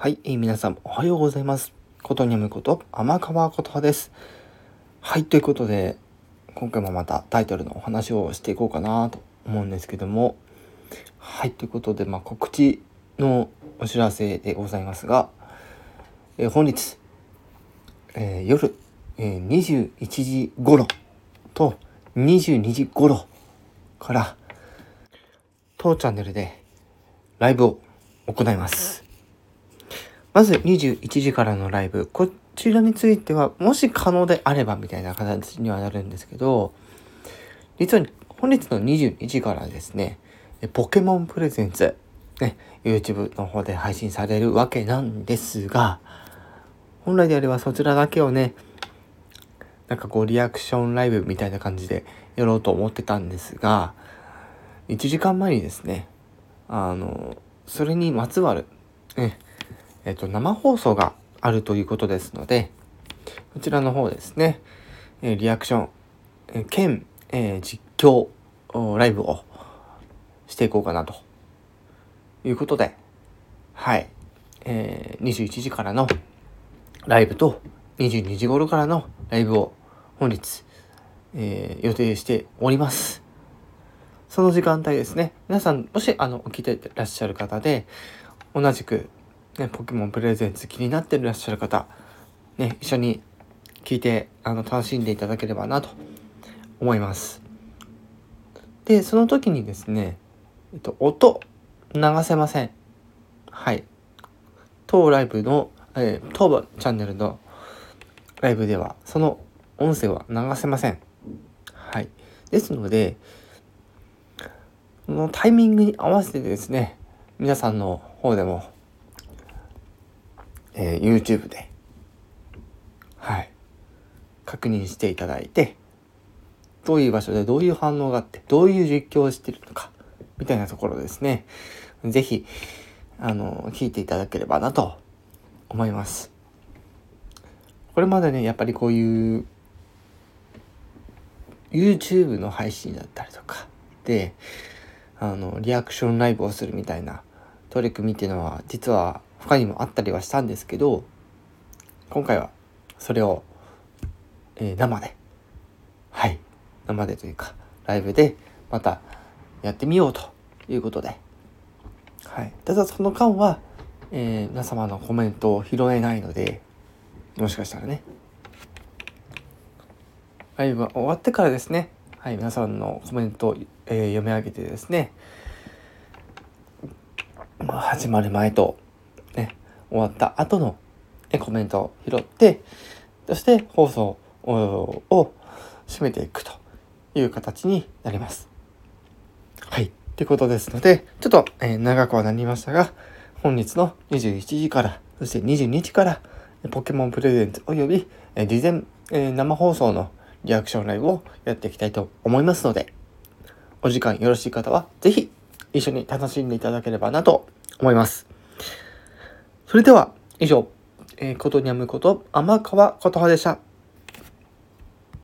はい、えー、皆さんおはようございます。ことにゃむこと天川琴葉です。はい、ということで今回もまたタイトルのお話をしていこうかなと思うんですけどもはい、ということでまあ、告知のお知らせでございますが、えー、本日、えー、夜、えー、21時頃と22時頃から当チャンネルでライブを行います。まず21時からのライブ。こちらについては、もし可能であればみたいな形にはなるんですけど、実は本日の22時からですね、ポケモンプレゼンツ、ね、YouTube の方で配信されるわけなんですが、本来であればそちらだけをね、なんかこうリアクションライブみたいな感じでやろうと思ってたんですが、1時間前にですね、あの、それにまつわる、ね、えっと、生放送があるということですので、こちらの方ですね、えリアクション、え兼、え実況ライブをしていこうかなということで、はい、えー、21時からのライブと22時頃からのライブを本日、えー、予定しております。その時間帯ですね、皆さん、もし、あの、起きてらっしゃる方で、同じくね、ポケモンプレゼンツ気になってらっしゃる方、ね、一緒に聞いて、あの、楽しんでいただければなと思います。で、その時にですね、えっと、音、流せません。はい。当ライブの、えー、当チャンネルのライブでは、その音声は流せません。はい。ですので、このタイミングに合わせてですね、皆さんの方でもえー、YouTube で、はい、確認していただいて、どういう場所でどういう反応があって、どういう実況をしてるのか、みたいなところですね。ぜひ、あの、聞いていただければなと思います。これまでね、やっぱりこういう YouTube の配信だったりとかで、あの、リアクションライブをするみたいな取り組みっていうのは、実は他にもあったりはしたんですけど今回はそれを、えー、生で。はい。生でというかライブでまたやってみようということで、はい、ただその間は、えー、皆様のコメントを拾えないのでもしかしたらね。ライブが終わってからですね。はい。皆さんのコメントを、えー、読み上げてですね。始まる前と終わった後のコメントを拾って、そして放送を締めていくという形になります。はい。ということですので、ちょっと、え、長くはなりましたが、本日の21時から、そして22時から、ポケモンプレゼンツ及び、え、事前、え、生放送のリアクションライブをやっていきたいと思いますので、お時間よろしい方は、ぜひ一緒に楽しんでいただければなと思います。それでは、以上、えー、ことにゃむこと、天川琴葉でした。